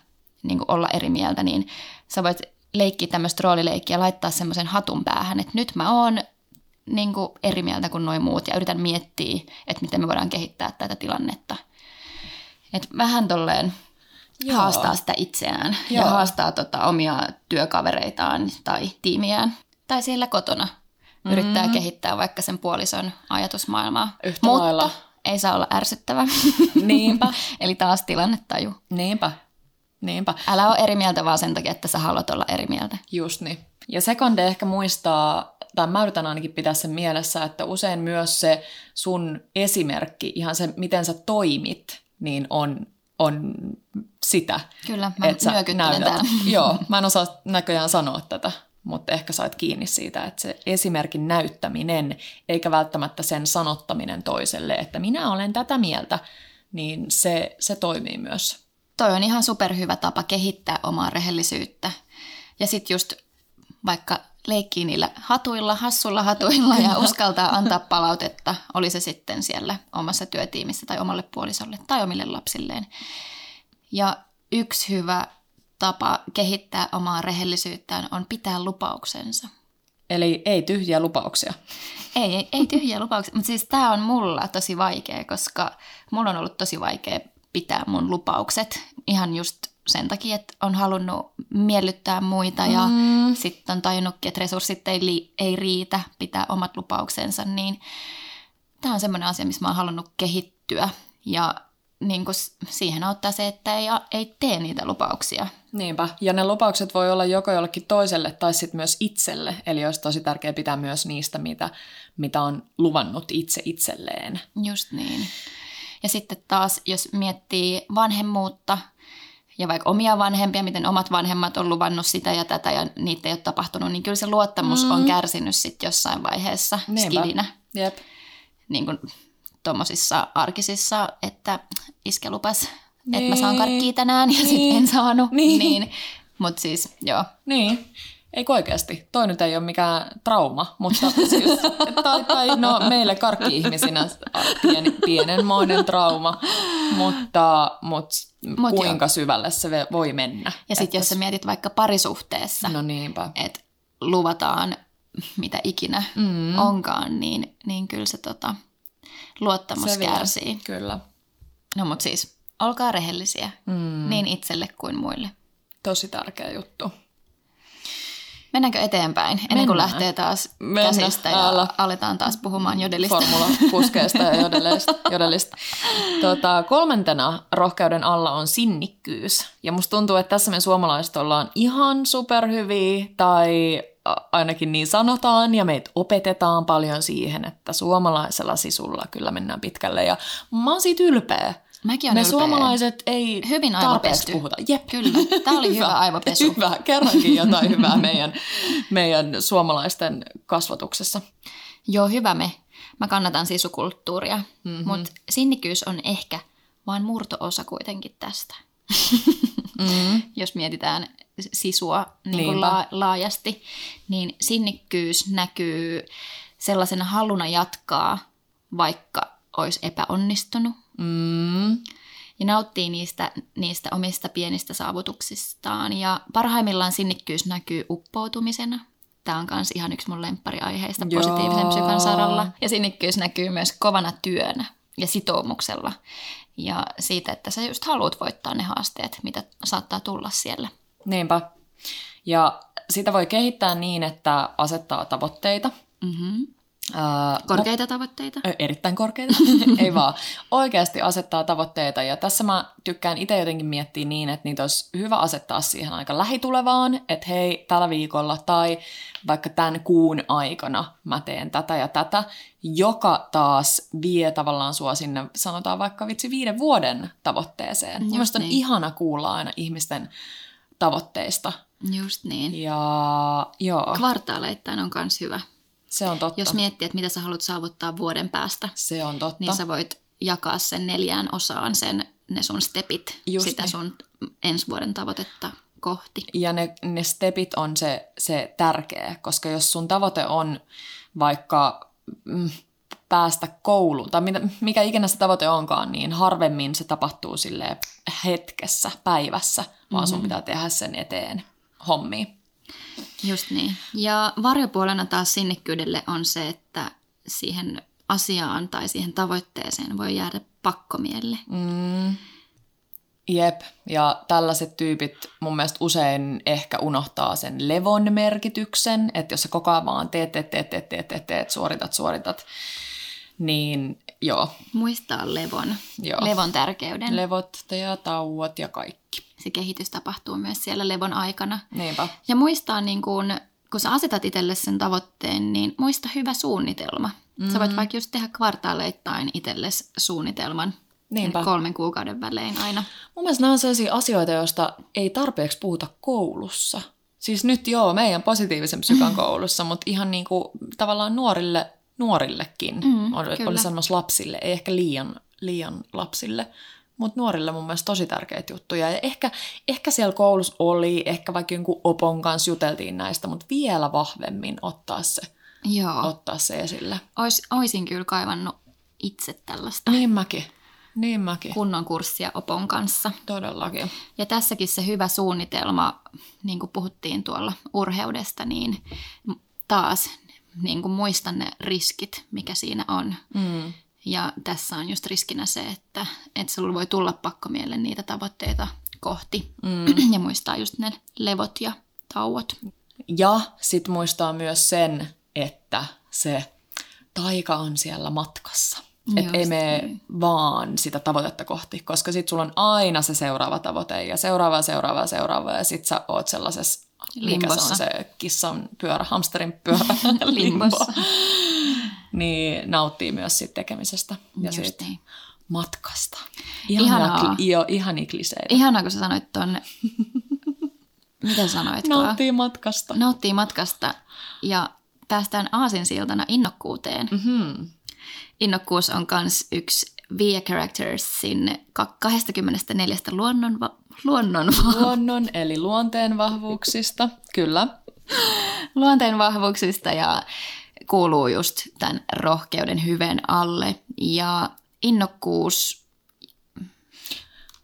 niin olla eri mieltä, niin sä voit leikkiä tämmöistä roolileikkiä ja laittaa semmoisen hatun päähän, että nyt mä oon niin kuin eri mieltä kuin noin muut ja yritän miettiä, että miten me voidaan kehittää tätä tilannetta. Et vähän tolleen Joo. haastaa sitä itseään Joo. ja haastaa tota omia työkavereitaan tai tiimiään. Tai siellä kotona mm-hmm. yrittää kehittää vaikka sen puolison ajatusmaailmaa. Yhtä Mutta lailla. ei saa olla ärsyttävä. Niinpä. [LAUGHS] Eli taas tilannetaju. Niinpä. Niinpä. Älä ole eri mieltä vaan sen takia, että sä haluat olla eri mieltä. Just niin. Ja sekonde ehkä muistaa, tai mä yritän ainakin pitää sen mielessä, että usein myös se sun esimerkki, ihan se miten sä toimit, niin on, on sitä. Kyllä, mä että täällä. [LAUGHS] Joo, mä en osaa näköjään sanoa tätä, mutta ehkä sait kiinni siitä, että se esimerkin näyttäminen, eikä välttämättä sen sanottaminen toiselle, että minä olen tätä mieltä, niin se, se toimii myös. Toi on ihan superhyvä tapa kehittää omaa rehellisyyttä. Ja sitten just vaikka leikkii niillä hatuilla, hassulla hatuilla ja uskaltaa antaa palautetta, oli se sitten siellä omassa työtiimissä tai omalle puolisolle tai omille lapsilleen. Ja yksi hyvä tapa kehittää omaa rehellisyyttään on pitää lupauksensa. Eli ei tyhjiä lupauksia. Ei, ei, ei tyhjiä lupauksia, mutta siis tämä on mulla tosi vaikea, koska mulla on ollut tosi vaikea pitää mun lupaukset ihan just sen takia, että on halunnut miellyttää muita ja mm. sitten on tajunnutkin, että resurssit ei, li- ei riitä pitää omat lupauksensa, niin tämä on semmoinen asia, missä mä oon halunnut kehittyä ja niin kuin siihen auttaa se, että ei, ei tee niitä lupauksia. Niinpä. Ja ne lupaukset voi olla joko jollekin toiselle tai sitten myös itselle. Eli olisi tosi tärkeää pitää myös niistä, mitä, mitä on luvannut itse itselleen. Just niin. Ja sitten taas, jos miettii vanhemmuutta ja vaikka omia vanhempia, miten omat vanhemmat on luvannut sitä ja tätä ja niitä ei ole tapahtunut, niin kyllä se luottamus mm. on kärsinyt sitten jossain vaiheessa Niinpä. skidinä. Jep. Niin kuin tuommoisissa arkisissa, että iske lupas, niin. että mä saan niin. karkkia tänään ja niin. sitten en saanut. Niin. niin. Mutta siis, joo. Niin. Ei oikeasti. Toi nyt ei ole mikään trauma, mutta siis, tai, tai no meille karkki-ihmisinä pieni, pienenmoinen trauma, mutta, mutta Mut kuinka joo. syvälle se voi mennä. Ja sitten jos sä mietit vaikka parisuhteessa, no niinpä. että luvataan mitä ikinä mm. onkaan, niin, niin kyllä se tota, luottamus se kärsii. Vielä. Kyllä. No mutta siis, olkaa rehellisiä, mm. niin itselle kuin muille. Tosi tärkeä juttu. Mennäänkö eteenpäin ennen Mennään. kuin lähtee taas Mennä. käsistä ja Älä. aletaan taas puhumaan jodelista? Formula-puskeista ja jodelista. jodelista. Tota, kolmantena rohkeuden alla on sinnikkyys. Ja musta tuntuu, että tässä me suomalaiset ollaan ihan superhyviä tai ainakin niin sanotaan, ja meitä opetetaan paljon siihen, että suomalaisella sisulla kyllä mennään pitkälle, ja mä oon siitä ylpeä. Mäkin Me ylpeä. suomalaiset ei Hyvin tarpeeksi puhuta. Jep. Kyllä, tämä oli hyvä, hyvä aivopesu. [LAUGHS] Hyvä, kerrankin jotain hyvää meidän, meidän suomalaisten kasvatuksessa. Joo, hyvä me. Mä kannatan sisukulttuuria, mm-hmm. mutta sinnikyys on ehkä vain murtoosa kuitenkin tästä. mm-hmm. [LAUGHS] Jos mietitään sisua niin kuin la- laajasti, niin sinnikkyys näkyy sellaisena haluna jatkaa, vaikka olisi epäonnistunut. Mm. Ja nauttii niistä, niistä omista pienistä saavutuksistaan. Ja parhaimmillaan sinnikkyys näkyy uppoutumisena. Tämä on myös ihan yksi mun lemppariaiheista Joo. positiivisen psykan saralla. Ja sinnikkyys näkyy myös kovana työnä ja sitoumuksella. Ja siitä, että sä just haluat voittaa ne haasteet, mitä saattaa tulla siellä. Niinpä. Ja sitä voi kehittää niin, että asettaa tavoitteita. Mm-hmm. Ää, Korkeita tavoitteita? Ö, Erittäin korkeita, [LAUGHS] ei vaan. Oikeasti asettaa tavoitteita ja tässä mä tykkään itse jotenkin miettiä niin, että niitä olisi hyvä asettaa siihen aika lähitulevaan, että hei, tällä viikolla tai vaikka tämän kuun aikana mä teen tätä ja tätä, joka taas vie tavallaan sua sinne, sanotaan vaikka vitsi viiden vuoden tavoitteeseen. Just Mielestäni on niin. ihana kuulla aina ihmisten tavoitteista. Just niin. Ja joo, Kvartaaleittain on myös hyvä. Se on totta. Jos miettii, että mitä sä haluat saavuttaa vuoden päästä, se on totta. niin sä voit jakaa sen neljään osaan sen, ne sun stepit, Just sitä niin. sun ensi vuoden tavoitetta kohti. Ja ne, ne stepit on se, se tärkeä, koska jos sun tavoite on vaikka mm, päästä kouluun, tai mitä, mikä ikinä se tavoite onkaan, niin harvemmin se tapahtuu sille hetkessä, päivässä, vaan sun pitää tehdä sen eteen hommia. Just niin. Ja varjopuolena taas sinnikkyydelle on se, että siihen asiaan tai siihen tavoitteeseen voi jäädä pakkomielle. Mm. Jep, ja tällaiset tyypit mun mielestä usein ehkä unohtaa sen levon merkityksen, että jos sä koko ajan vaan teet, teet, teet, teet, teet, teet, teet suoritat, suoritat, niin joo, Muistaa levon, Joo. levon tärkeyden. levot ja tauot ja kaikki. Se kehitys tapahtuu myös siellä levon aikana. Niinpä. Ja muistaa, niin kun, kun sä asetat itselle sen tavoitteen, niin muista hyvä suunnitelma. Mm-hmm. Sä voit vaikka just tehdä kvartaaleittain itsellesi suunnitelman. Niinpä. Kolmen kuukauden välein aina. Mun mielestä nämä on sellaisia asioita, joista ei tarpeeksi puhuta koulussa. Siis nyt joo, meidän positiivisen psykan [LAUGHS] koulussa, mutta ihan niin kuin tavallaan nuorille, nuorillekin, Mm, oli sanomassa lapsille, ei ehkä liian, liian lapsille, mutta nuorille mun mielestä tosi tärkeitä juttuja. Ja ehkä, ehkä siellä koulussa oli, ehkä vaikka jonkun opon kanssa juteltiin näistä, mutta vielä vahvemmin ottaa se, Joo. ottaa se esille. Ois, oisin kyllä kaivannut itse tällaista Niin mäkin, niin mäkin, kunnon kurssia Opon kanssa. todellakin. Ja tässäkin se hyvä suunnitelma, niin kuin puhuttiin tuolla urheudesta, niin taas niin kuin muistan ne riskit, mikä siinä on. Mm. Ja tässä on just riskinä se, että, että sulla voi tulla pakkomielle niitä tavoitteita kohti mm. [CLEARS THROAT] ja muistaa just ne levot ja tauot. Ja sit muistaa myös sen, että se taika on siellä matkassa. Että ei mene niin. vaan sitä tavoitetta kohti, koska sit sulla on aina se seuraava tavoite ja seuraava seuraava seuraava ja sit sä oot sellaisessa, mikä se Limbossa. on se kissan pyörä, hamsterin pyörä, [LAUGHS] limbo. Limbossa. Niin nauttii myös siitä tekemisestä ja Just siitä niin. matkasta. Ihanaa. Ihania, jo, ihania kliseitä. Ihanaa, kun sä sanoit ton, mitä sanoitkaan? Nauttii matkasta. Nauttii matkasta ja päästään aasinsiltana innokkuuteen. Hmm. Innokkuus on myös yksi Via Charactersin ka- 24 luonnon, luonnon, Luonnon eli luonteen vahvuuksista, kyllä. luonteen vahvuuksista ja kuuluu just tämän rohkeuden hyven alle. Ja innokkuus,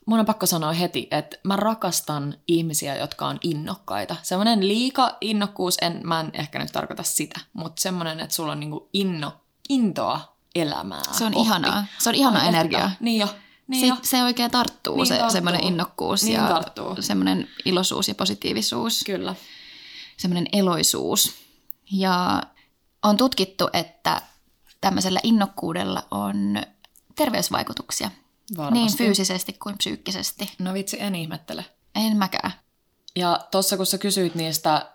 Mun on pakko sanoa heti, että mä rakastan ihmisiä, jotka on innokkaita. Semmoinen liika innokkuus, en, mä en ehkä nyt tarkoita sitä, mutta semmoinen, että sulla on niinku inno, intoa elämää se on kohti. ihanaa. Se on ihana Ai energia. että. Niin jo. Niin Se, jo. se oikein tarttuu, Niin se tarttuu. semmoinen innokkuus Niin ja tarttuu. semmoinen iloisuus ja positiivisuus. Kyllä. semmoinen eloisuus. Ja on tutkittu, että tämmöisellä innokkuudella on terveysvaikutuksia. Varmasti. Niin fyysisesti kuin psyykkisesti. No vitsi, en ihmettele. En mäkään. Ja tuossa kun sä kysyit niistä,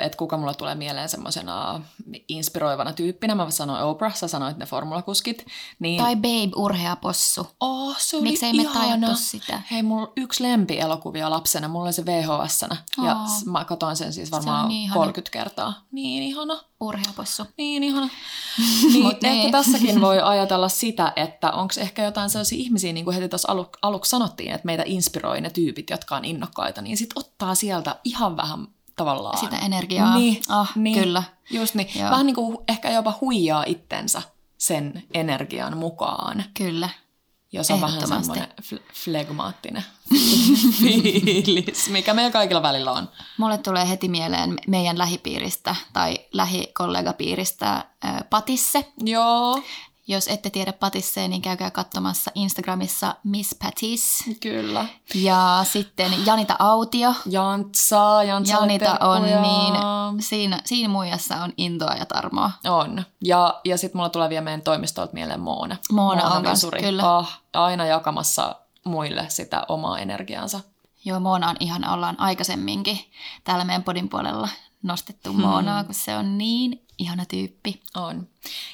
että kuka mulla tulee mieleen semmoisena inspiroivana tyyppinä, mä sanoin Oprah, sä sanoit ne formulakuskit, niin... Tai Babe, urhea possu. Oh, se oli Miksei me tajuttu sitä? Hei, mulla on yksi lempielokuvia lapsena, mulla oli se vhs ja Aa. s- mä katsoin sen siis Se varmaan niin ihana. 30 kertaa. Niin ihana, Urhea possu. niin ihana. [LAUGHS] niin, Mut ehkä niin. tässäkin voi [LAUGHS] ajatella sitä, että onko ehkä jotain sellaisia ihmisiä, niin kuin heti tuossa alu, aluksi sanottiin, että meitä inspiroi ne tyypit, jotka on innokkaita, niin sit ottaa sieltä ihan vähän tavallaan. Sitä energiaa. Niin, Ah, kyllä. Just niin. Joo. Vähän niin kuin ehkä jopa huijaa itsensä sen energian mukaan. Kyllä. Jos on vähän semmoinen fl- flegmaattinen [LAUGHS] fiilis, mikä meillä kaikilla välillä on. Mulle tulee heti mieleen meidän lähipiiristä tai lähikollegapiiristä ää, Patisse, Joo. Jos ette tiedä Patissee, niin käykää katsomassa Instagramissa Miss Patis. Kyllä. Ja sitten Janita Autio. Jantsa, Jantsa Janita on niin, siinä, siinä muijassa on intoa ja tarmoa. On. Ja, ja sitten mulla tulee vielä meidän toimistolta mieleen Moona. Moona on kans, kyllä. Ah, aina jakamassa muille sitä omaa energiaansa. Joo, Moona on ihana. Ollaan aikaisemminkin täällä meidän podin puolella nostettu Moonaa, kun se on niin ihana tyyppi. On.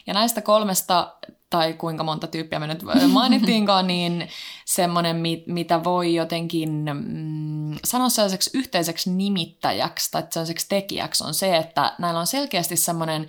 Ja näistä kolmesta, tai kuinka monta tyyppiä me nyt mainittiinkaan, [LAUGHS] niin semmoinen, mi- mitä voi jotenkin mm, sanoa sellaiseksi yhteiseksi nimittäjäksi tai sellaiseksi tekijäksi, on se, että näillä on selkeästi semmoinen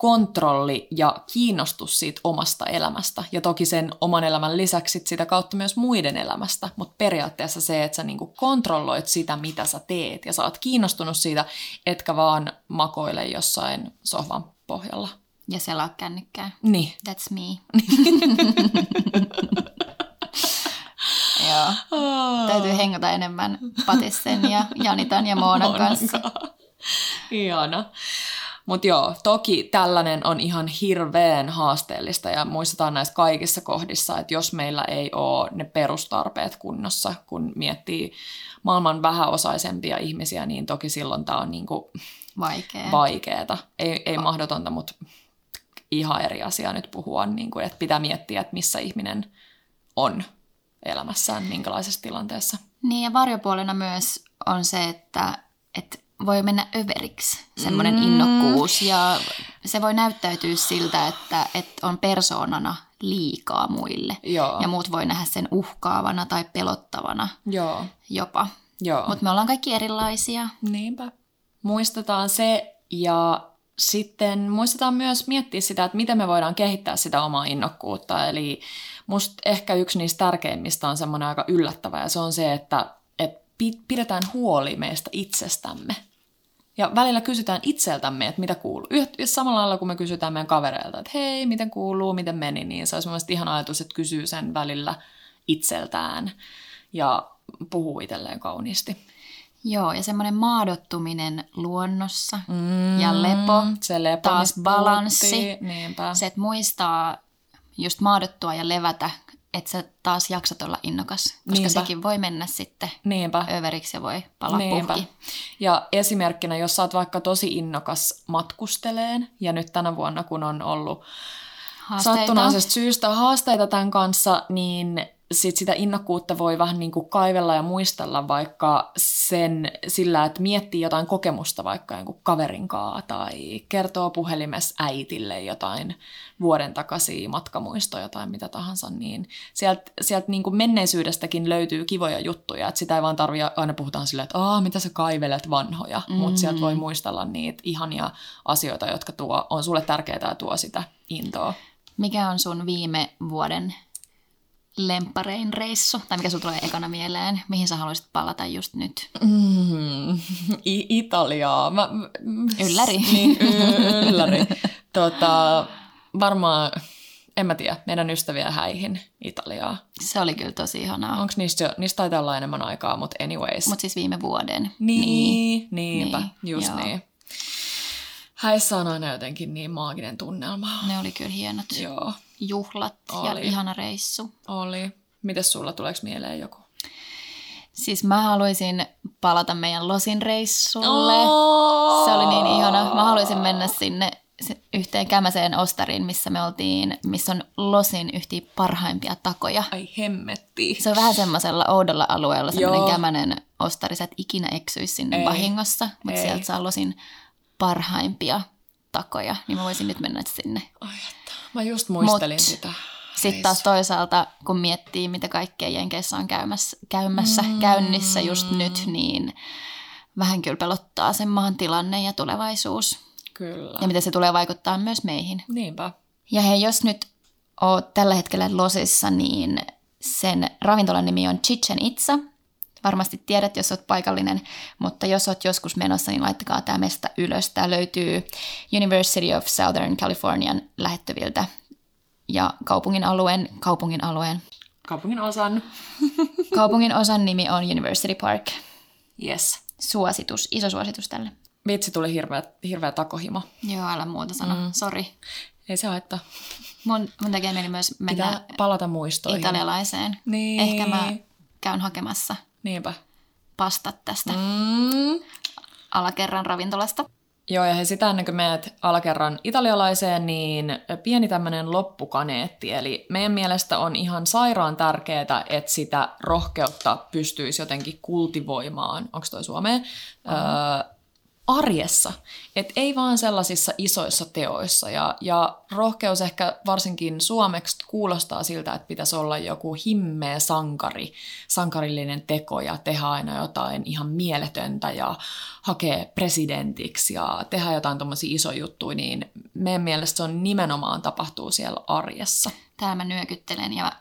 kontrolli ja kiinnostus siitä omasta elämästä. Ja toki sen oman elämän lisäksi sit sitä kautta myös muiden elämästä. Mutta periaatteessa se, että sä niinku kontrolloit sitä, mitä sä teet. Ja sä oot kiinnostunut siitä, etkä vaan makoile jossain sohvan pohjalla. Ja selaa kännykkää. Niin. That's me. [LAUGHS] Joo. Täytyy hengata enemmän Patissen ja Janitan ja Moonan kanssa. Ihana. Mutta joo, toki tällainen on ihan hirveän haasteellista ja muistetaan näissä kaikissa kohdissa, että jos meillä ei ole ne perustarpeet kunnossa, kun miettii maailman vähäosaisempia ihmisiä, niin toki silloin tämä on niinku Vaikea. vaikeeta. Ei, ei mahdotonta, mutta ihan eri asia nyt puhua, niinku, että pitää miettiä, että missä ihminen on elämässään, minkälaisessa tilanteessa. Niin ja varjopuolena myös on se, että, että voi mennä överiksi, semmoinen mm. innokkuus. Ja se voi näyttäytyä siltä, että, että on persoonana liikaa muille. Joo. Ja muut voi nähdä sen uhkaavana tai pelottavana Joo, jopa. joo. Mutta me ollaan kaikki erilaisia. Niinpä. Muistetaan se ja sitten muistetaan myös miettiä sitä, että miten me voidaan kehittää sitä omaa innokkuutta. Eli musta ehkä yksi niistä tärkeimmistä on semmoinen aika yllättävä ja se on se, että, että pi- pidetään huoli meistä itsestämme. Ja välillä kysytään itseltämme, että mitä kuuluu. Yht, samalla lailla kun me kysytään meidän kavereilta, että hei, miten kuuluu, miten meni, niin se olisi mielestäni ihan ajatus, että kysyy sen välillä itseltään ja puhuu itselleen kauniisti. Joo, ja semmoinen maadottuminen luonnossa mm, ja lepo, se lepo, taas balanssi. Niinpä. Se, että muistaa just maadottua ja levätä, että sä taas jaksat olla innokas, koska Niinpä. sekin voi mennä sitten Niinpä. överiksi ja voi palaa Niinpä. puhki. Ja esimerkkinä, jos sä oot vaikka tosi innokas matkusteleen, ja nyt tänä vuonna, kun on ollut Haasteita. sattunaisesta syystä haasteita tämän kanssa, niin sit sitä innokkuutta voi vähän niin kuin kaivella ja muistella vaikka sen sillä, että miettii jotain kokemusta vaikka jonkun kaverin kaa tai kertoo puhelimessa äitille jotain vuoden takaisia matkamuistoja tai mitä tahansa, niin sieltä sielt niin kuin menneisyydestäkin löytyy kivoja juttuja, että sitä ei vaan tarvitse, aina puhutaan silleen, että Aa, mitä sä kaivelet vanhoja, mm. mutta sieltä voi muistella niitä ihania asioita, jotka tuo, on sulle tärkeää ja tuo sitä intoa. Mikä on sun viime vuoden lemparein reissu? Tai mikä sulla tulee ekana mieleen? Mihin sä haluaisit palata just nyt? Mm, I- Italiaa. Mä, Ylläri. [LAUGHS] Niin, y- ylläri. tota, varmaan, en mä tiedä, meidän ystäviä häihin Italiaa. Se oli kyllä tosi ihanaa. Onko niistä, jo, niistä taitaa olla enemmän aikaa, mutta anyways. Mutta siis viime vuoden. niin, niinpä, Niin, just joo. niin. Häissä on aina jotenkin niin maaginen tunnelma. Ne oli kyllä hienot Joo, juhlat ja Oli. ihana reissu. oli. Mites sulla, tuleeko mieleen joku? Siis mä haluaisin palata meidän Losin reissulle. Oh! Se oli niin ihana. Mä haluaisin mennä sinne yhteen kämäseen ostariin, missä me oltiin, missä on Losin yhtiä parhaimpia takoja. Ai hemmetti. Se on vähän semmoisella oudolla alueella, semmoinen Joo. kämänen ostari. Sä et ikinä eksyisi sinne Ei. vahingossa, mutta Ei. sieltä saa Losin parhaimpia takoja. Niin mä voisin nyt mennä sinne. Ai mä just muistelin Mut sitä. Sitten taas toisaalta, kun miettii, mitä kaikkea Jenkeissä on käymässä, käymässä mm. käynnissä just nyt, niin vähän kyllä pelottaa sen maan tilanne ja tulevaisuus. Kyllä. Ja miten se tulee vaikuttaa myös meihin. Niinpä. Ja hei, jos nyt oot tällä hetkellä Losissa, niin sen ravintolan nimi on Chichen Itza. Varmasti tiedät, jos oot paikallinen, mutta jos oot joskus menossa, niin laittakaa tämä mesta ylös. Tämä löytyy University of Southern Californian lähettyviltä ja kaupungin alueen, kaupungin alueen, Kaupungin osan. [LAUGHS] kaupungin osan nimi on University Park. Yes. Suositus, iso suositus tälle. Vitsi tuli hirveä, hirveä takohimo. Joo, älä muuta sano, mm. sori. Ei se haittaa. Mun, mun tekee mieli myös mennä Pitää palata muistoihin. italialaiseen. Niin. Ehkä mä käyn hakemassa Niinpä. pastat tästä Mm. alakerran ravintolasta. Joo, ja he sitä ennen kuin menet alakerran italialaiseen, niin pieni tämmöinen loppukaneetti. Eli meidän mielestä on ihan sairaan tärkeää, että sitä rohkeutta pystyisi jotenkin kultivoimaan, onko toi Suomeen, öö, arjessa. Et ei vaan sellaisissa isoissa teoissa. Ja, ja rohkeus ehkä varsinkin suomeksi kuulostaa siltä, että pitäisi olla joku himmeä sankari, sankarillinen teko ja tehdä aina jotain ihan mieletöntä ja hakea presidentiksi ja tehdä jotain tuommoisia isoja juttuja, niin meidän mielestä se on nimenomaan tapahtuu siellä arjessa. Täällä mä nyökyttelen ja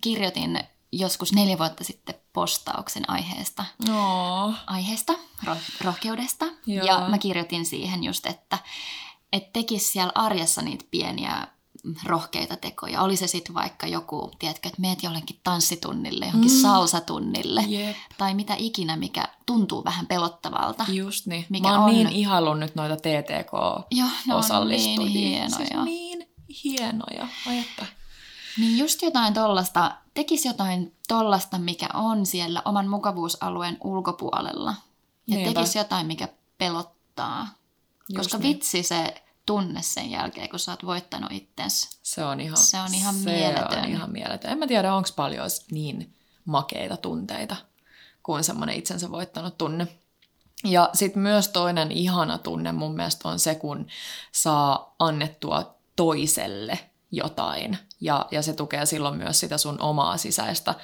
kirjoitin joskus neljä vuotta sitten postauksen aiheesta. No. Aiheesta, ro- rohkeudesta. Joo. Ja mä kirjoitin siihen just, että et tekisi siellä arjessa niitä pieniä rohkeita tekoja. Oli se sitten vaikka joku, tiedätkö, että meet jollekin tanssitunnille, johonkin mm. salsatunnille. Jep. Tai mitä ikinä, mikä tuntuu vähän pelottavalta. Just niin. Mikä Mä oon on- niin ihaillut nyt noita TTK Joo, ne on osallistujia. niin hienoja. Siis niin hienoja. Ai että. Niin just jotain tollasta, tekisi jotain tollasta, mikä on siellä oman mukavuusalueen ulkopuolella. Ja Niinpä. tekisi jotain, mikä pelottaa. Just Koska niin. vitsi se tunne sen jälkeen, kun sä oot voittanut itsesi. Se on ihan, Se on ihan se mieletön. On ihan mieletön. En mä tiedä, onko paljon niin makeita tunteita kuin semmoinen itsensä voittanut tunne. Ja sitten myös toinen ihana tunne mun mielestä on se, kun saa annettua toiselle jotain. Ja, ja se tukee silloin myös sitä sun omaa sisäistä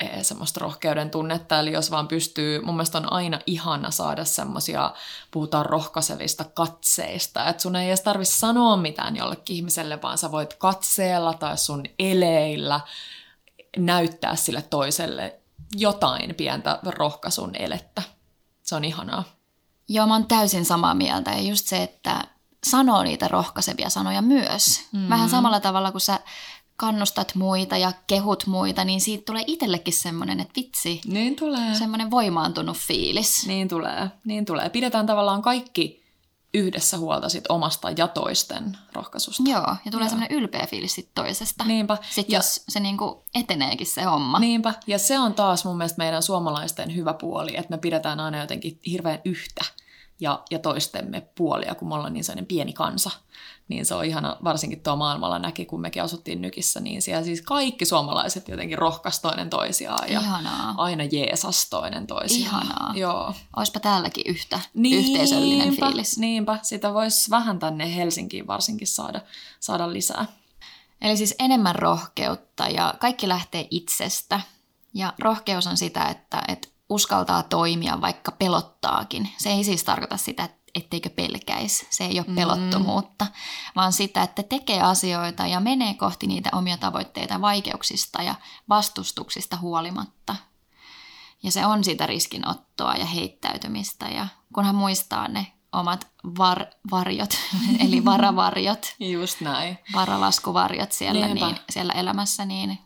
eh, semmoista rohkeuden tunnetta. Eli jos vaan pystyy, mun mielestä on aina ihana saada semmoisia, puhutaan rohkaisevista katseista. Että sun ei edes tarvi sanoa mitään jollekin ihmiselle, vaan sä voit katseella tai sun eleillä näyttää sille toiselle jotain pientä rohkaisun elettä. Se on ihanaa. Joo, mä oon täysin samaa mieltä. Ja just se, että sanoo niitä rohkaisevia sanoja myös. Mm-hmm. Vähän samalla tavalla, kun sä kannustat muita ja kehut muita, niin siitä tulee itsellekin semmoinen, että vitsi, Niin tulee. semmoinen voimaantunut fiilis. Niin tulee, niin tulee. Pidetään tavallaan kaikki yhdessä huolta sit omasta ja toisten rohkaisusta. Joo, ja tulee semmoinen ylpeä fiilis sit toisesta. Niinpä. Sitten Ja- jos se niinku eteneekin se homma. Niinpä. Ja se on taas mun mielestä meidän suomalaisten hyvä puoli, että me pidetään aina jotenkin hirveän yhtä ja, ja toistemme puolia, kun me ollaan niin sellainen pieni kansa. Niin se on ihana, varsinkin tuo maailmalla näki, kun mekin asuttiin Nykissä, niin siellä siis kaikki suomalaiset jotenkin rohkas toinen toisiaan ja Ihanaa. aina jeesas toinen toisiaan. Ihanaa. Joo. Oispa täälläkin yhtä yhteisöllinen Niinpä, fiilis. Niinpä, sitä voisi vähän tänne Helsinkiin varsinkin saada, saada lisää. Eli siis enemmän rohkeutta ja kaikki lähtee itsestä. Ja rohkeus on sitä, että, että uskaltaa toimia, vaikka pelottaakin. Se ei siis tarkoita sitä, etteikö pelkäisi. Se ei ole pelottomuutta, vaan sitä, että tekee asioita ja menee kohti niitä omia tavoitteita vaikeuksista ja vastustuksista huolimatta. Ja se on sitä riskinottoa ja heittäytymistä. Ja kunhan muistaa ne omat var- varjot, [LAUGHS] eli [LAUGHS] varavarjot, Just näin. varalaskuvarjot siellä, Niinpä. niin, siellä elämässä, niin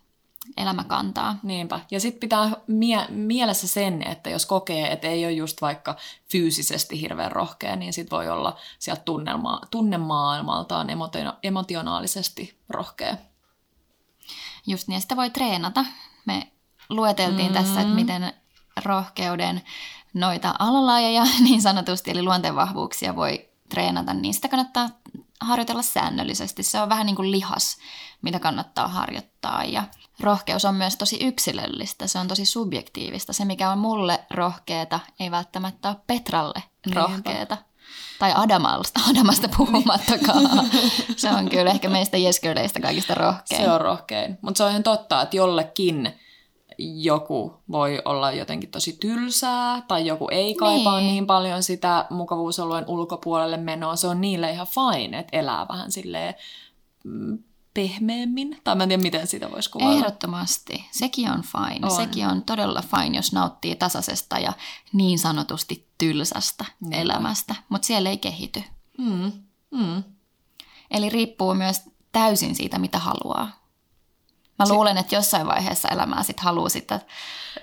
elämä kantaa. Niinpä. Ja sitten pitää mie- mielessä sen, että jos kokee, että ei ole just vaikka fyysisesti hirveän rohkea, niin sit voi olla sieltä tunnelma- tunnemaailmaltaan emotio- emotionaalisesti rohkea. Just niin, sitä voi treenata. Me lueteltiin mm-hmm. tässä, että miten rohkeuden noita alalajeja [LAUGHS] niin sanotusti, eli luonteenvahvuuksia voi treenata, niin sitä kannattaa harjoitella säännöllisesti. Se on vähän niin kuin lihas, mitä kannattaa harjoittaa. Ja rohkeus on myös tosi yksilöllistä, se on tosi subjektiivista. Se, mikä on mulle rohkeeta, ei välttämättä ole Petralle rohkeeta. Tai Adamasta, [LAUGHS] Adamasta puhumattakaan. se on kyllä ehkä meistä jesköleistä kaikista rohkein. Se on rohkein. Mutta se on ihan totta, että jollekin joku voi olla jotenkin tosi tylsää, tai joku ei kaipaa niin, Niin. niin paljon sitä mukavuusalueen ulkopuolelle menoa. Se on niille ihan fine, että elää vähän silleen mm, pehmeämmin. Tai mä en tiedä, miten sitä voisi kuvailla. Ehdottomasti. Sekin on fine. On. Sekin on todella fine, jos nauttii tasaisesta ja niin sanotusti tylsästä Niinpä. elämästä. Mutta siellä ei kehity. Mm, mm. Eli riippuu myös täysin siitä, mitä haluaa. Mä luulen, että jossain vaiheessa elämää sit haluaa sitä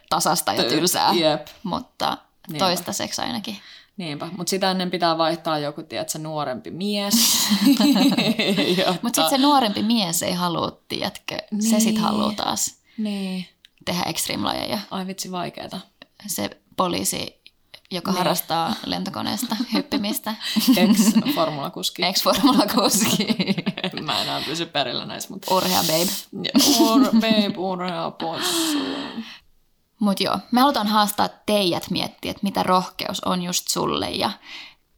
tasasta ja tylsää, Jep. mutta Niinpä. toistaiseksi ainakin. Niinpä, mutta sitä ennen pitää vaihtaa joku, tiedätkö, nuorempi mies. [LAUGHS] Mutta sitten se nuorempi mies ei halua, tiedätkö, niin. se sitten haluaa taas Niin. tehdä extreme-lajeja. Ai vitsi, vaikeeta. Se poliisi, joka Niin. harrastaa lentokoneesta hyppimistä. [LAUGHS] Ex-formulakuski. Ex-formulakuski. [LAUGHS] Mä enää pysy perillä näissä, mutta... Urhea babe. Ur, babe, urhea possu. Mutta joo, me halutaan haastaa teidät miettiä, että mitä rohkeus on just sulle ja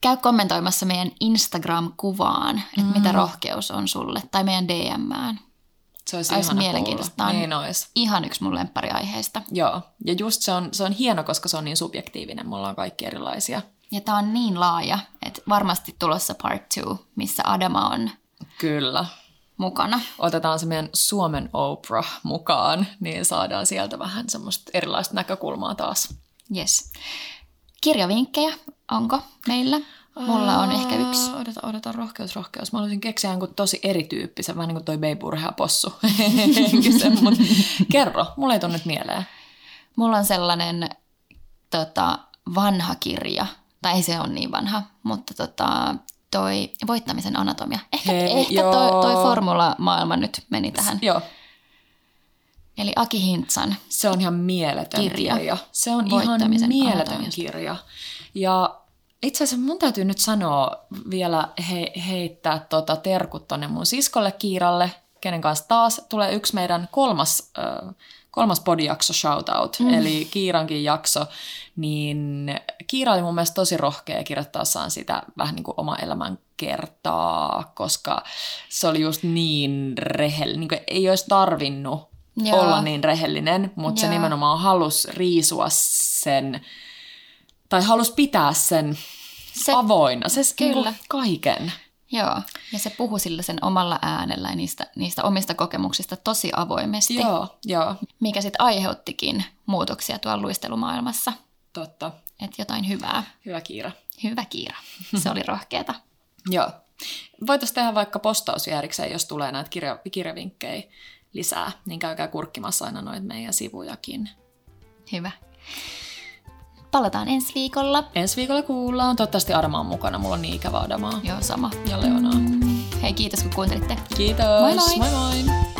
käy kommentoimassa meidän Instagram-kuvaan, että mm. mitä rohkeus on sulle tai meidän DMään. Se olisi, Olisi mielenkiintoista. Kuulla. on Niin ois. ihan yksi mun lemppariaiheista. Joo, ja just se on, se on hieno, koska se on niin subjektiivinen. Me ollaan kaikki erilaisia. Ja tää on niin laaja, että varmasti tulossa part two, missä Adama on Kyllä. Mukana. Otetaan se meidän Suomen Oprah mukaan, niin saadaan sieltä vähän semmoista erilaista näkökulmaa taas. Yes. Kirjavinkkejä onko meillä? Mulla on ehkä yksi. Odota, odota, rohkeus, rohkeus. Mä haluaisin keksiä jonkun tosi erityyppisen, vähän niin kuin toi Babe possu. [LAUGHS] Mut kerro, mulla ei tuu nyt mieleen. Mulla on sellainen tota, vanha kirja, tai ei se ole niin vanha, mutta tota, toi voittamisen anatomia. Ehkä, Hei, ehkä toi, joo. toi formula-maailma nyt meni tähän. Joo, Eli Aki Hintsan. se on ihan mieletön kirja. Kirja. Se on ihan mieletön anatomiasta. kirja. Ja itse asiassa mun täytyy nyt sanoa vielä he, heittää tota terkut tonne mun siskolle Kiiralle, kenen kanssa taas tulee yksi meidän kolmas, äh, kolmas podijakso shoutout, mm. eli Kiirankin jakso, niin Kiira oli mun mielestä tosi rohkea kirjoittaessaan sitä vähän niin kuin oma elämän kertaa, koska se oli just niin rehellinen, niin ei olisi tarvinnut Joo. olla niin rehellinen, mutta se Joo. nimenomaan halusi riisua sen, tai halusi pitää sen Se- se, avoinna, se Kyllä. kyllä. kaiken. Joo, ja se puhui sillä sen omalla äänellä ja niistä, niistä omista kokemuksista tosi avoimesti, Joo, joo, mikä sitten aiheuttikin muutoksia tuolla luistelumaailmassa. totta. Että jotain hyvää. Hyvä Kiira. Hyvä Kiira. Se oli rohkeata. [LAUGHS] Joo. Voitaisiin tehdä vaikka postaus jos tulee näitä kirja, kirjavinkkejä lisää, niin käykää kurkkimassa aina noita meidän sivujakin. Hyvä. Palataan ensi viikolla. Ensi viikolla kuullaan. Toivottavasti Adama on mukana. Mulla on niin ikävä Adamaa. Joo, sama. Ja Leonaa. Hei, kiitos kun kuuntelitte. Kiitos. Moi moi. moi, moi.